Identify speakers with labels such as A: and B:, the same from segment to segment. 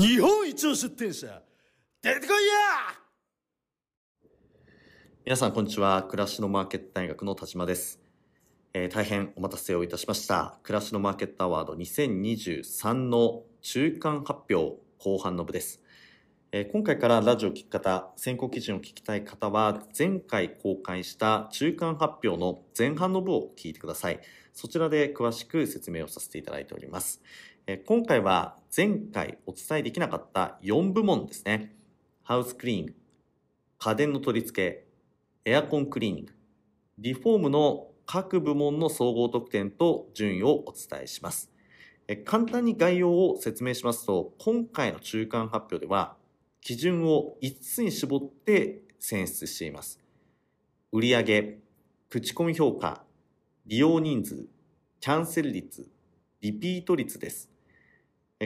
A: 日本一の出店者出てこいや！
B: 皆さんこんにちは。暮らしのマーケット大学の田島です、えー大変お待たせをいたしました。暮らしのマーケットアワード2023の中間発表後半の部です、えー今回からラジオを聞く方選考基準を聞きたい方は前回公開した中間発表の前半の部を聞いてください。そちらで詳しく説明をさせていただいております。えー今回は前回お伝えできなかった4部門ですね。ハウスクリーニング、家電の取り付け、エアコンクリーニング、リフォームの各部門の総合得点と順位をお伝えします。え簡単に概要を説明しますと、今回の中間発表では、基準を5つに絞って選出しています。売上、口コミ評価、利用人数、キャンセル率、リピート率です。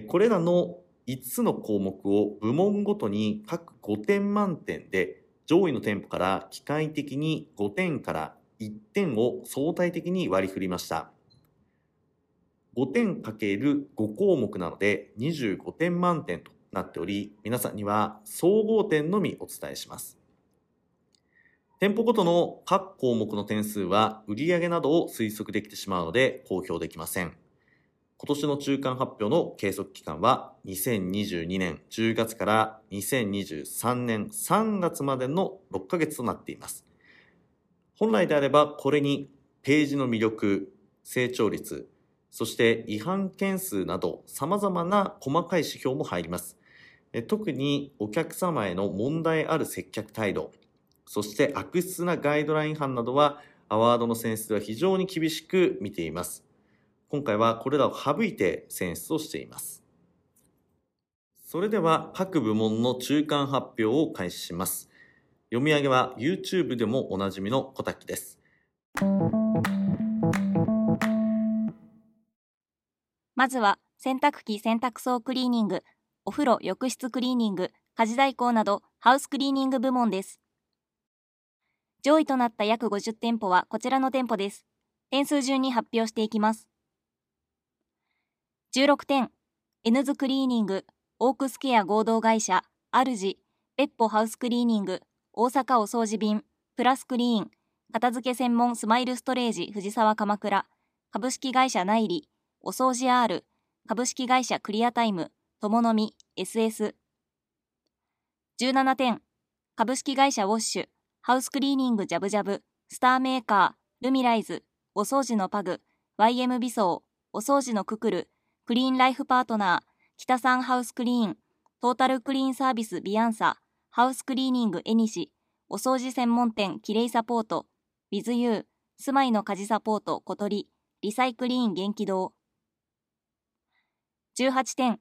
B: これらの5つの項目を部門ごとに各5点満点で上位の店舗から機械的に5点から1点を相対的に割り振りました。5点かける5項目なので25点満点となっており、皆さんには総合点のみお伝えします。店舗ごとの各項目の点数は売上などを推測できてしまうので公表できません。今年の中間発表の計測期間は2022年10月から2023年3月までの6ヶ月となっています。本来であればこれにページの魅力、成長率、そして違反件数など様々な細かい指標も入ります。え特にお客様への問題ある接客態度、そして悪質なガイドライン違反などはアワードの選出では非常に厳しく見ています。今回はこれらを省いて選出をしています。それでは各部門の中間発表を開始します。読み上げは YouTube でもおなじみの小滝です。
C: まずは洗濯機洗濯槽クリーニング、お風呂浴室クリーニング、家事代行などハウスクリーニング部門です。上位となった約50店舗はこちらの店舗です。点数順に発表していきます。16点、エヌズクリーニング、オークスケア合同会社、アルジ、ペッポハウスクリーニング、大阪お掃除便、プラスクリーン、片付け専門スマイルストレージ藤沢鎌倉、株式会社ナイリ、お掃除 R、株式会社クリアタイム、とものみ、SS。17点、株式会社ウォッシュ、ハウスクリーニングジャブジャブ、スターメーカー、ルミライズ、お掃除のパグ、YM 美装、お掃除のククル、クリーンライフパートナー、北三ハウスクリーン、トータルクリーンサービスビアンサ、ハウスクリーニングエニシ、お掃除専門店キレイサポート、ウィズユー、住まいの家事サポート小鳥、リサイクリーン元気堂。18点、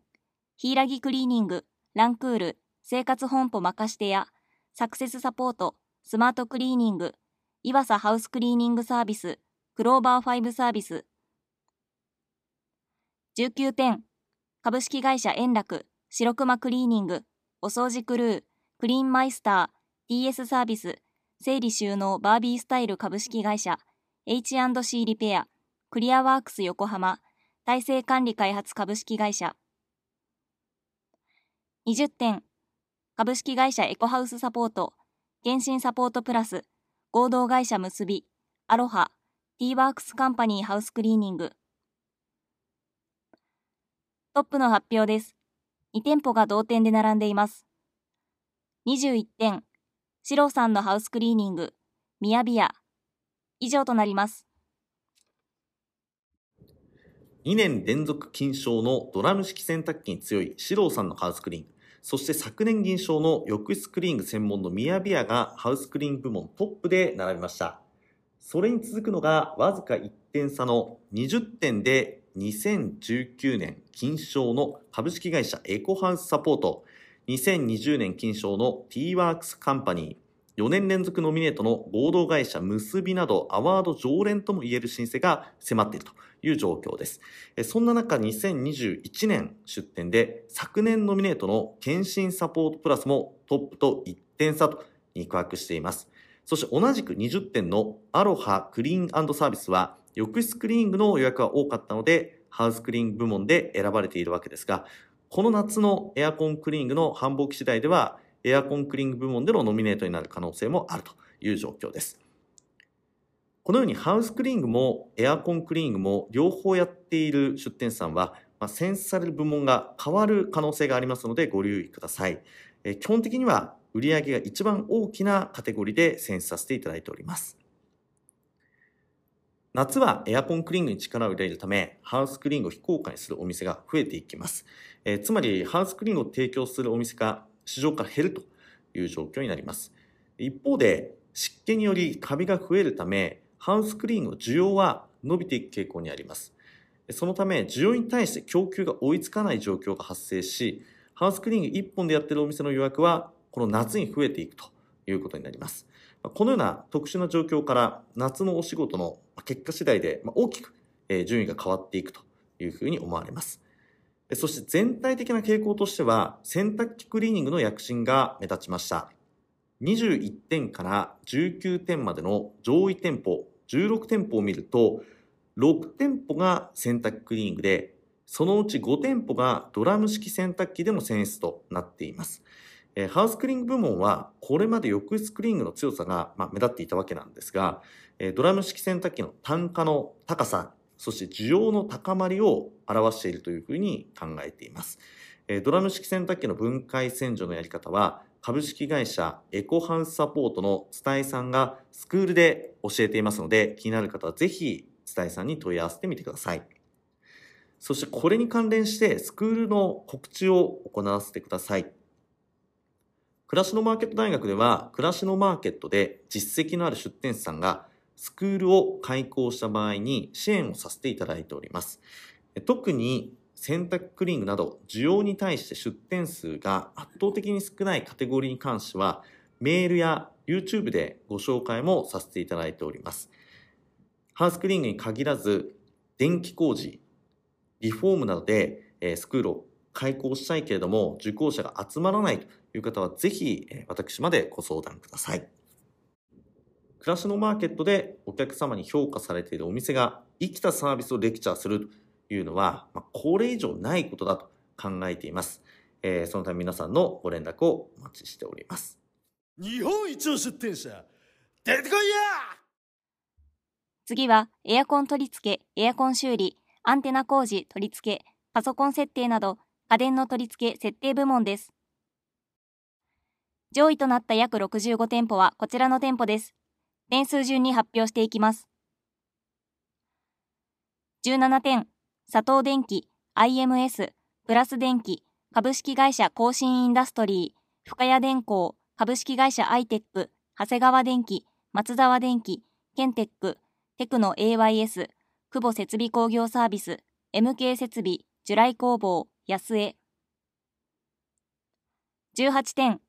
C: ヒイラギクリーニング、ランクール、生活本舗まかしてや、サクセスサポート、スマートクリーニング、岩佐ハウスクリーニングサービス、クローバーファイブサービス。19点、株式会社円楽、白熊クリーニング、お掃除クルー、クリーンマイスター、TS サービス、整理収納バービースタイル株式会社、H&C リペア、クリアワークス横浜、体制管理開発株式会社。20点、株式会社エコハウスサポート、原神サポートプラス、合同会社結び、アロハ、T ワークスカンパニーハウスクリーニング。トップの発表です。2店舗が同点で並んでいます。21点、シローさんのハウスクリーニング、ミヤビヤ。以上となります。
B: 2年連続金賞のドラム式洗濯機に強いシローさんのハウスクリーン、そして昨年銀賞の浴室クリーニング専門のミヤビアがハウスクリーン部門トップで並びました。それに続くのがわずか1点差の20点で2019年金賞の株式会社エコハウスサポート、2020年金賞の T ワークスカンパニー、4年連続ノミネートの合同会社結びなどアワード常連とも言える申請が迫っているという状況です。そんな中、2021年出展で昨年ノミネートの検診サポートプラスもトップと1点差と肉薄しています。そして同じく20点のアロハクリーンサービスは浴室クリーニングの予約が多かったのでハウスクリーニング部門で選ばれているわけですが、この夏のエアコンクリーニングの繁忙期次第では、エアコンクリーニング部門でのノミネートになる可能性もあるという状況です。このようにハウスクリーニングもエアコンクリーニングも両方やっている出店さんは、まあ、選出される部門が変わる可能性がありますのでご留意ください。え基本的には売上が一番大きなカテゴリーで選出させていただいております。夏はエアコンクリーングに力を入れるため、ハウスクリーングを非公開するお店が増えていきます。えー、つまり、ハウスクリーングを提供するお店が市場から減るという状況になります。一方で、湿気によりカビが増えるため、ハウスクリーングの需要は伸びていく傾向にあります。そのため、需要に対して供給が追いつかない状況が発生し、ハウスクリーング1本でやっているお店の予約は、この夏に増えていくということになります。このような特殊な状況から夏のお仕事の結果次第で大きく順位が変わっていくというふうに思われます。そして全体的な傾向としては洗濯機クリーニングの躍進が目立ちました。21点から19点までの上位店舗16店舗を見ると6店舗が洗濯機クリーニングでそのうち5店舗がドラム式洗濯機でも選出となっています。えハウスクリーング部門はこれまで浴室クリーニングの強さが、ま目立っていたわけなんですが、えドラム式洗濯機の単価の高さ、そして需要の高まりを表しているというふうに考えています。えドラム式洗濯機の分解洗浄のやり方は、株式会社エコハウスサポートの伝えさんがスクールで教えていますので、気になる方はぜひ伝えさんに問い合わせてみてください。そしてこれに関連してスクールの告知を行わせてください。暮らしのマーケット大学では、暮らしのマーケットで実績のある出店者さんがスクールを開講した場合に支援をさせていただいております。特に洗濯クリーニングなど需要に対して出店数が圧倒的に少ないカテゴリーに関してはメールや YouTube でご紹介もさせていただいております。ハウスクリーニングに限らず電気工事、リフォームなどでスクールを開講したいけれども受講者が集まらないという方はぜひ私までご相談ください。暮らしのマーケットでお客様に評価されているお店が生きたサービスをレクチャーするというのは、まあ、これ以上ないことだと考えています。えー、そのため皆さんのご連絡をお待ちしております。
A: 日本一の出店者、出てこいや
C: 次はエアコン取り付け、エアコン修理、アンテナ工事取り付け、パソコン設定など家電の取り付け設定部門です。上位となった約65店舗はこちらの店舗です。点数順に発表していきます。17点、佐藤電機、IMS、プラス電機、株式会社更新インダストリー、深谷電工、株式会社アイテック、長谷川電機、松沢電機、ケンテック、テクノ AYS、久保設備工業サービス、MK 設備、ジュライ工房、安江。18点、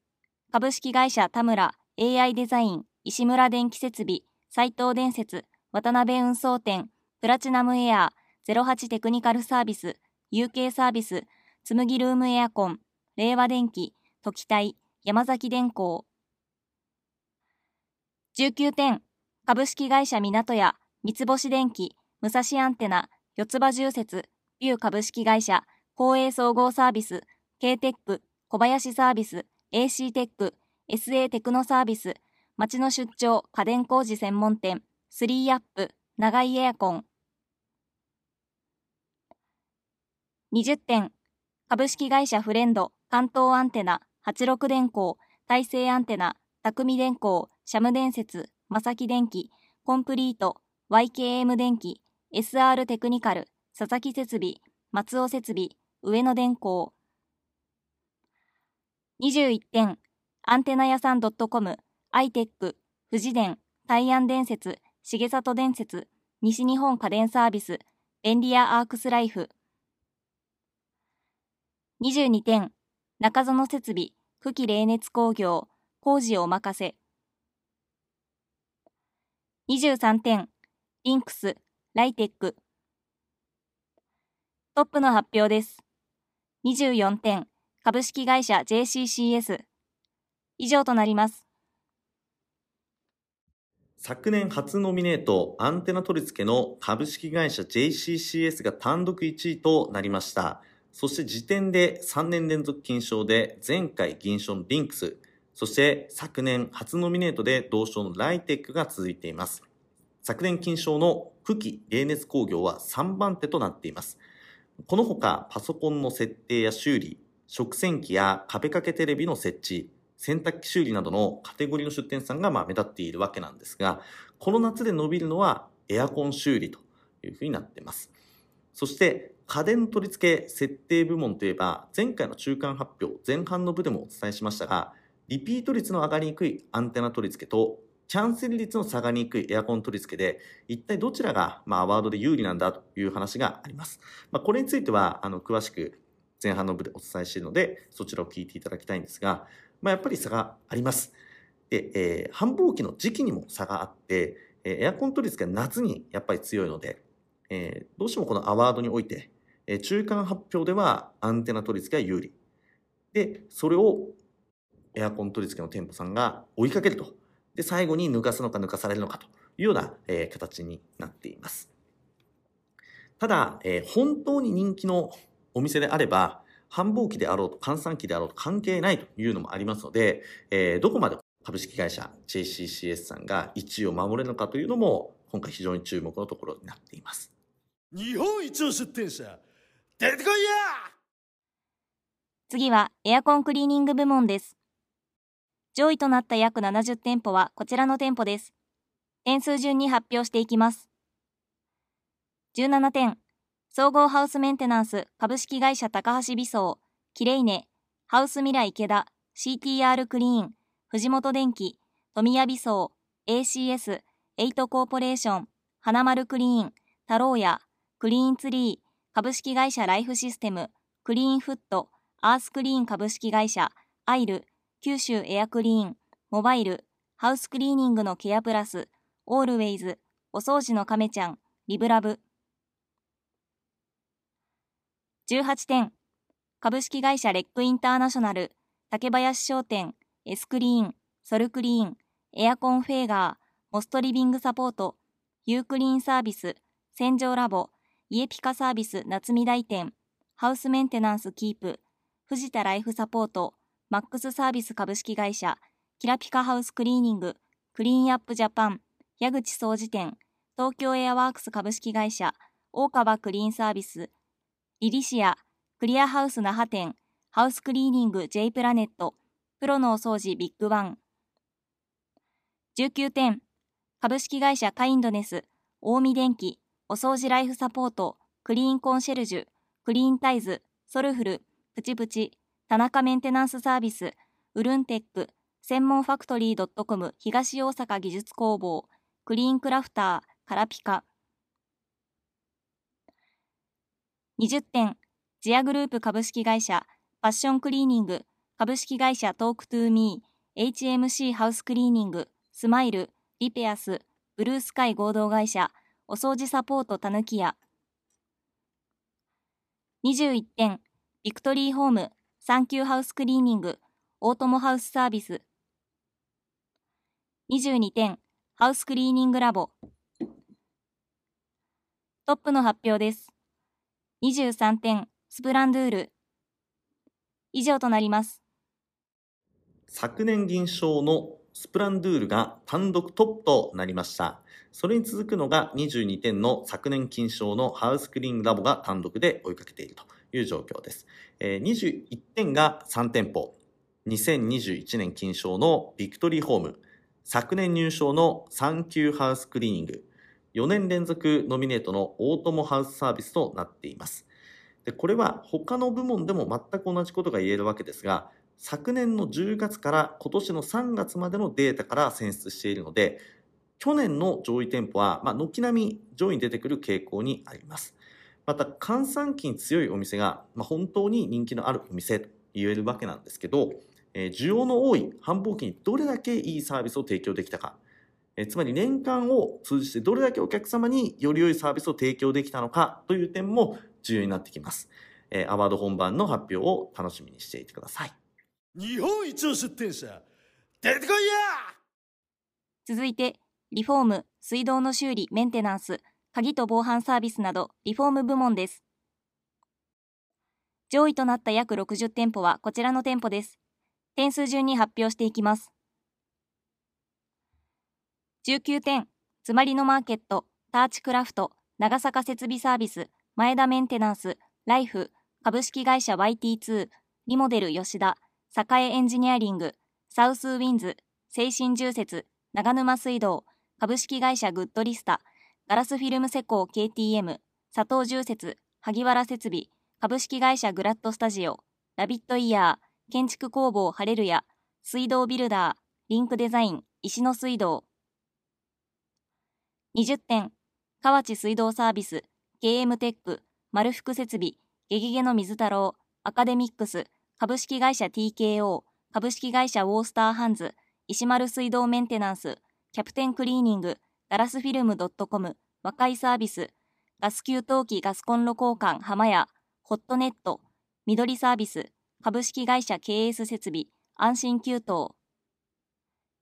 C: 株式会社田村 AI デザイン石村電気設備斎藤電設渡辺運送店プラチナムエアー08テクニカルサービス UK サービス紬ルームエアコン令和電機時体山崎電工19点株式会社港屋三つ星電機武蔵アンテナ四つ葉重設ビュー株式会社公営総合サービス K テック小林サービス AC テック、SA テクノサービス、町の出張家電工事専門店、スリーアップ、長井エアコン。20点、株式会社フレンド、関東アンテナ、86電工、大成アンテナ、匠電工、シャム電設、正木電機、コンプリート、YKM 電機、SR テクニカル、佐々木設備、松尾設備、上野電工、21点、アンテナ屋さん .com、アイテック、富士電、大安電設、重里電設、西日本家電サービス、便利屋アークスライフ。22点、中園設備、久喜冷熱工業、工事お任せ。23点、リンクス、ライテック。トップの発表です。24点、株式会社 JCCS 以上となります
B: 昨年初ノミネートアンテナ取り付けの株式会社 JCCS が単独1位となりましたそして時点で3年連続金賞で前回銀賞のリンクス、そして昨年初ノミネートで同賞のライテックが続いています。昨年金賞の久喜冷熱工業は3番手となっています。このほかパソコンの設定や修理、食洗機や壁掛けテレビの設置、洗濯機修理などのカテゴリーの出店さんがまあ目立っているわけなんですが、この夏で伸びるのはエアコン修理というふうになっています。そして家電取り付け設定部門といえば前回の中間発表前半の部でもお伝えしましたがリピート率の上がりにくいアンテナ取り付けとキャンセル率の下がりにくいエアコン取り付けで一体どちらがまあアワードで有利なんだという話があります。まあ、これについてはあの詳しく前半の部でお伝えしているのでそちらを聞いていただきたいんですが、まあ、やっぱり差があります。で、えー、繁忙期の時期にも差があって、えエアコン取り付けは夏にやっぱり強いので、えー、どうしてもこのアワードにおいて、え中間発表ではアンテナ取り付けが有利。で、それをエアコン取り付けの店舗さんが追いかけると。で、最後に抜かすのか抜かされるのかというような、えー、形になっています。ただ、えー、本当に人気のお店であれば、繁忙期であろうと閑散期であろうと関係ないというのもありますので、えー、どこまで株式会社 JCCS さんが1位を守れるのかというのも今回非常に注目のところになっています。
A: 日本一の出店者出てこいや
C: 次はエアコンクリーニング部門です。上位となった約70店舗はこちらの店舗です。点数順に発表していきます。17点、総合ハウスメンテナンス株式会社高橋美装、キレイネ、ハウスミラ池田、CTR クリーン、藤本電機、富谷美装、ACS、エイトコーポレーション、花丸クリーン、太郎屋、クリーンツリー、株式会社ライフシステム、クリーンフット、アースクリーン株式会社、アイル、九州エアクリーン、モバイル、ハウスクリーニングのケアプラス、オールウェイズ、お掃除の亀ちゃん、リブラブ。18点、株式会社レックインターナショナル、竹林商店、エスクリーン、ソルクリーン、エアコンフェーガー、モストリビングサポート、ユークリーンサービス、洗浄ラボ、家ピカサービス夏見大店、ハウスメンテナンスキープ、藤田ライフサポート、マックスサービス株式会社、キラピカハウスクリーニング、クリーンアップジャパン、矢口掃除店、東京エアワークス株式会社、大川クリーンサービス、リリシア、クリアハウス那覇店、ハウスクリーニング J プラネット、プロのお掃除ビッグワン。19点、株式会社カインドネス、近江電機、お掃除ライフサポート、クリーンコンシェルジュ、クリーンタイズ、ソルフル、プチプチ、田中メンテナンスサービス、ウルンテック、専門ファクトリー .com 東大阪技術工房、クリーンクラフター、カラピカ。20点、ジアグループ株式会社、ファッションクリーニング、株式会社トークトゥーミー、HMC ハウスクリーニング、スマイル、リペアス、ブルースカイ合同会社、お掃除サポートたぬき屋。21点、ビクトリーホーム、サンキューハウスクリーニング、オートモハウスサービス。22点、ハウスクリーニングラボ。トップの発表です。23点、スプランドゥール。以上となります。
B: 昨年銀賞のスプランドゥールが単独トップとなりました。それに続くのが22点の昨年金賞のハウスクリーンラボが単独で追いかけているという状況です。えー、21点が3店舗。2021年金賞のビクトリーホーム。昨年入賞のサンキューハウスクリーニング。4年連続ノミネートのオートモハウスサービスとなっています。でこれは他の部門でも全く同じことが言えるわけですが、昨年の10月から今年の3月までのデータから選出しているので、去年の上位店舗は、まあ、軒並み上位に出てくる傾向にあります。また、換算期に強いお店が、まあ、本当に人気のあるお店と言えるわけなんですけど、えー、需要の多い繁忙期にどれだけいいサービスを提供できたか、えー、つまり年間を通じてどれだけお客様により良いサービスを提供できたのかという点も重要になってきます。えー、アワード本番の発表を楽しみにしていてください。
A: 日本一の出店者出てこいや
C: 続いてリフォーム水道の修理メンテナンス鍵と防犯サービスなどリフォーム部門です上位となった約60店舗はこちらの店舗です。点数順に発表していきます。19点、つまりのマーケット、ターチクラフト、長坂設備サービス、前田メンテナンス、ライフ、株式会社 YT2、リモデル吉田、栄エンジニアリング、サウスウィンズ、西神住設、長沼水道、株式会社グッドリスタ、ガラスフィルム施工 KTM、佐藤住設、萩原設備、株式会社グラッドスタジオ、ラビットイヤー、建築工房ハレルヤ、水道ビルダー、リンクデザイン、石野水道。20点、河内水道サービス、KM テック、丸福設備、ゲゲゲの水太郎、アカデミックス、株式会社 TKO、株式会社ウォースターハンズ、石丸水道メンテナンス、キャプテンクリーニング、ガラスフィルム .com、和解サービス、ガス給湯器ガスコンロ交換浜屋、ホットネット、緑サービス、株式会社 KS 設備、安心給湯。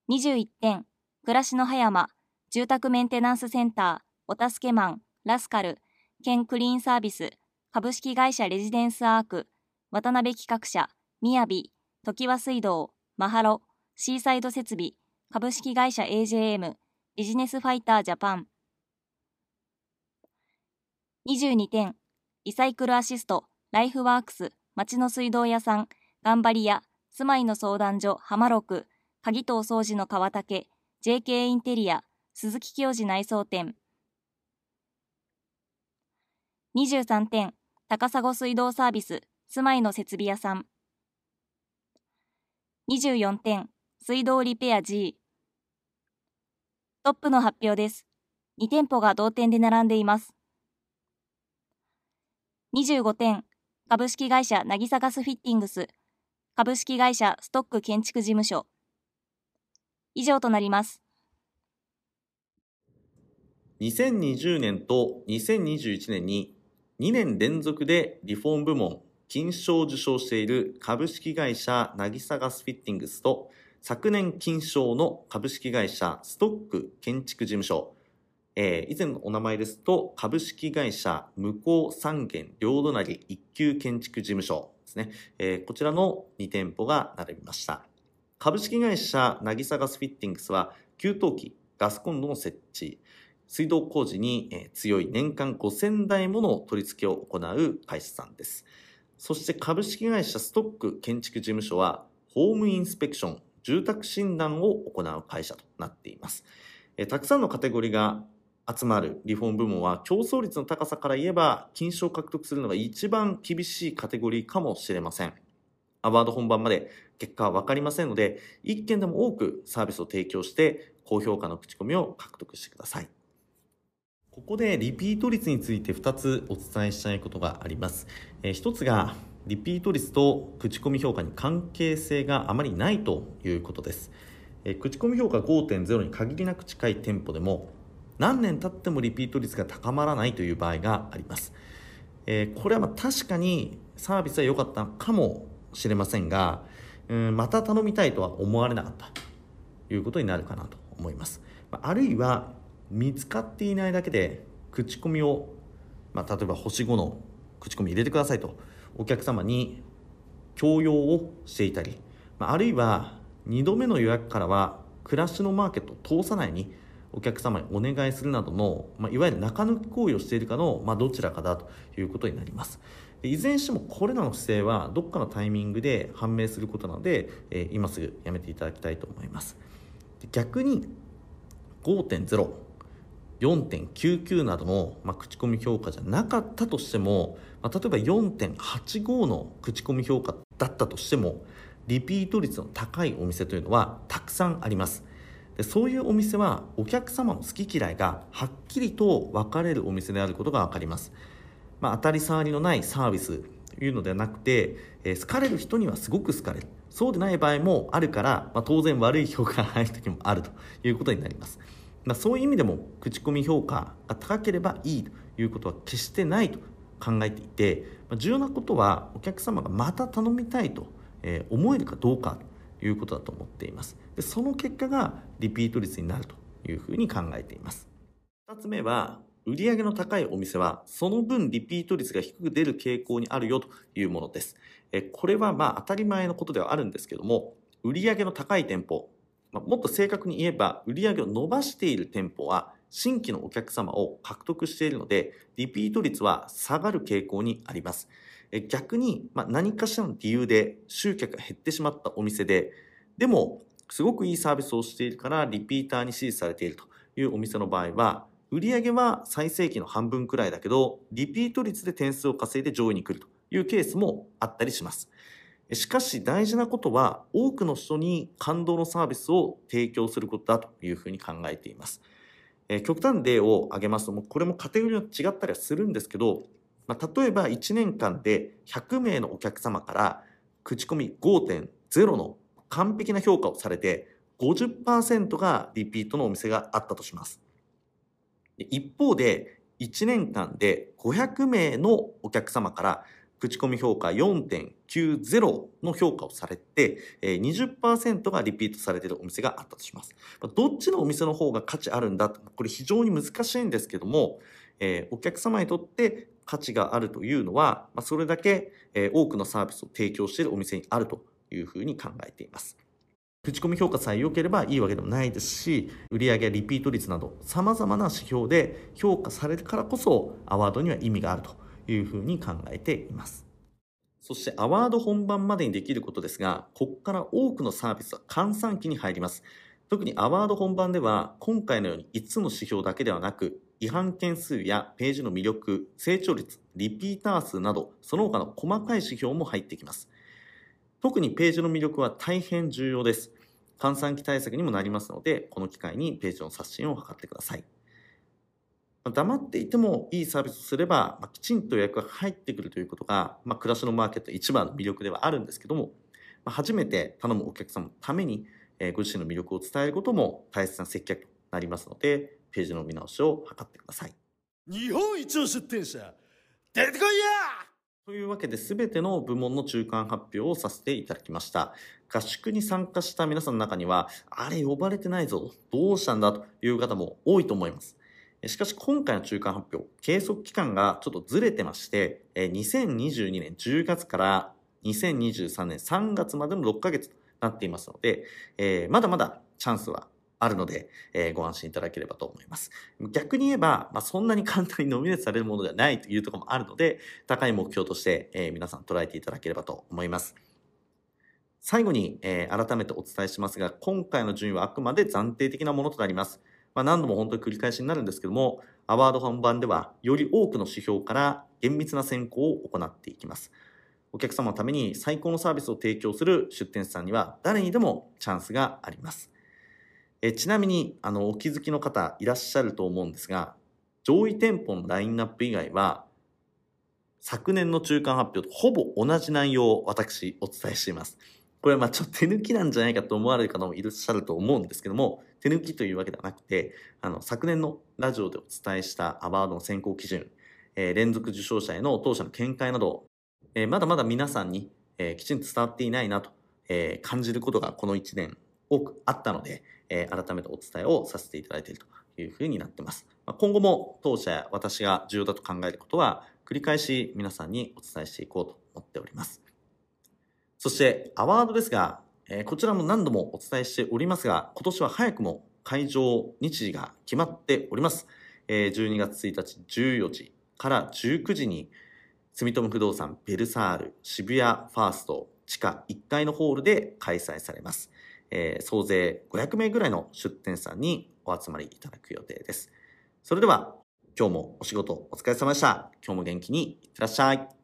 C: 21点、暮らしの葉山、住宅メンテナンスセンター、お助けマン、ラスカル、県クリーンサービス、株式会社レジデンスアーク、渡辺企画社、みやび、時和水道、マハロ、シーサイド設備、株式会社 AJM、ビジネスファイタージャパン。22点、リサイクルアシスト、ライフワークス、町の水道屋さん、頑張り屋、住まいの相談所、浜六、鍵とお掃除の川竹、JK インテリア、鈴木清治内装店、23点、高砂水道サービス、住まいの設備屋さん。24点、水道リペア G。トップの発表です。2店舗が同店で並んでいます。25点、株式会社渚ガスフィッティングス、株式会社ストック建築事務所。以上となります。
B: 2020年と2021年に2年連続でリフォーム部門金賞を受賞している株式会社渚ガスフィッティングスと昨年金賞の株式会社ストック建築事務所、えー、以前のお名前ですと株式会社向こう三軒両隣一級建築事務所ですね、えー、こちらの2店舗が並びました。株式会社渚ガスフィッティングスは給湯器ガスコンロの設置。水道工事に強い年間5000台もの取り付けを行う会社さんです。そして株式会社ストック建築事務所は、ホームインスペクション、住宅診断を行う会社となっています。えたくさんのカテゴリーが集まるリフォーム部門は競争率の高さから言えば金賞を獲得するのが一番厳しいカテゴリーかもしれません。アワード本番まで結果は分かりませんので、一件でも多くサービスを提供して高評価の口コミを獲得してください。ここでリピート率について2つお伝えしたいことがあります。えー、1つがリピート率と口コミ評価に関係性があまりないということです。え、口コミ評価5.0に限りなく近い店舗でも何年経ってもリピート率が高まらないという場合があります。えー、これはま確かにサービスは良かったかもしれませんが、うん、また頼みたいとは思われなかったということになるかなと思います。あるいは見つかっていないだけで口コミを、まあ、例えば星5の口コミ入れてくださいとお客様に強要をしていたり、あ、るいは2度目の予約からは暮らしのマーケットを通さないにお客様にお願いするなどの、まあ、いわゆる中抜き行為をしているかの、まあ、どちらかだということになります。いずれにしてもこれらの不正はどっかのタイミングで判明することなので、えー、今すぐやめていただきたいと思います。逆に5.0 4.99などの、まあ、口コミ評価じゃなかったとしても、まあ、例えば4.85の口コミ評価だったとしてもリピート率の高いお店というのはたくさんあります。でそういうお店はお客様の好き嫌いがはっきりと分かれるお店であることが分かります、まあ、当たり障りのないサービスというのではなくて、えー、好かれる人にはすごく好かれる。そうでない場合もあるから、まあ、当然悪い評価が入る時もあるということになります。まあ、そういう意味でも口コミ評価が高ければいいということは決してないと考えていて、まあ、重要なことはお客様がまた頼みたいと思えるかどうかということだと思っていますでその結果がリピート率になるというふうに考えています2つ目は売上の高いお店はその分リピート率が低く出る傾向にあるよというものです。これはまあ当たり前のことではあるんですけども、売上の高い店舗、まあ、もっと正確に言えば売上を伸ばしている店舗は新規のお客様を獲得しているので、リピート率は下がる傾向にあります。逆に、まあ、何かしらの理由で集客が減ってしまったお店で、でもすごくいいサービスをしているからリピーターに支持されているというお店の場合は、売上は最盛期の半分くらいだけど、リピート率で点数を稼いで上位に来るというケースもあったりします。しかし大事なことは、多くの人に感動のサービスを提供することだというふうに考えています。え極端例を挙げますと、もうこれもカテゴリーに違ったりはするんですけど、まあ、例えば1年間で100名のお客様から口コミ5.0の完璧な評価をされて50%がリピートのお店があったとします。一方で1年間で500名のお客様から口コミ評価4 90の評価をされて、20%がリピートされているお店があったとします。どっちのお店の方が価値あるんだこれ非常に難しいんですけども、お客様にとって価値があるというのは、それだけ多くのサービスを提供しているお店にあるというふうに考えています。口コミ評価さえ良ければいいわけでもないですし、売上やリピート率など様々な指標で評価されるからこそアワードには意味があるというふうに考えています。そしてアワード本番までにできることですが、ここから多くのサービスは換算期に入ります。特にアワード本番では、今回のように5つの指標だけではなく、違反件数やページの魅力、成長率、リピーター数など、その他の細かい指標も入ってきます。特にページの魅力は大変重要です。換算期対策にもなりますので、この機会にページの刷新を図ってください。黙っていてもいいサービスをすれば、まあ、きちんと予約が入ってくるということが、まあ、暮らしのマーケット一番の魅力ではあるんですけども、まあ、初めて頼むお客様のために、えー、ご自身の魅力を伝えることも大切な接客となりますので、ページの見直しを図ってください。
A: 日本一の出店者、出てこいや
B: というわけで全ての部門の中間発表をさせていただきました。合宿に参加した皆さんの中には、あれ呼ばれてないぞ、どうしたんだという方も多いと思います。しかし今回の中間発表、計測期間がちょっとずれてまして、2022年10月から2023年3月までの6ヶ月となっていますので、え、まだまだチャンスはあるので、え、ご安心いただければと思います。逆に言えば、まあ、そんなに簡単にノミネートされるものではないというところもあるので、高い目標として、え、皆さん捉えていただければと思います。最後に、えー、改めてお伝えしますが、今回の順位はあくまで暫定的なものとなります。まあ、何度も本当に繰り返しになるんですけども、アワード本番ではより多くの指標から厳密な選考を行っていきます。お客様のために最高のサービスを提供する出店者さんには誰にでもチャンスがあります。えちなみに、あの、お気づきの方いらっしゃると思うんですが、上位店舗のラインナップ以外は、昨年の中間発表とほぼ同じ内容を私お伝えしています。これはまあちょっと手抜きなんじゃないかと思われる方もいらっしゃると思うんですけども、手抜きというわけではなくて、あの、昨年のラジオでお伝えしたアワードの選考基準、えー、連続受賞者への当社の見解など、えー、まだまだ皆さんに、えー、きちんと伝わっていないなと、え感じることがこの1年多くあったので、え改めてお伝えをさせていただいているというふうになっています。まあ、今後も当社や私が重要だと考えることは、繰り返し皆さんにお伝えしていこうと思っております。そして、アワードですが、えこちらも何度もお伝えしておりますが、今年は早くも会場日時が決まっております。え12月1日14時から19時に、住友不動産ベルサール渋谷ファースト地下1階のホールで開催されます。えー、総勢500名ぐらいの出店さんにお集まりいただく予定です。それでは、今日もお仕事お疲れ様でした。今日も元気にいってらっしゃい。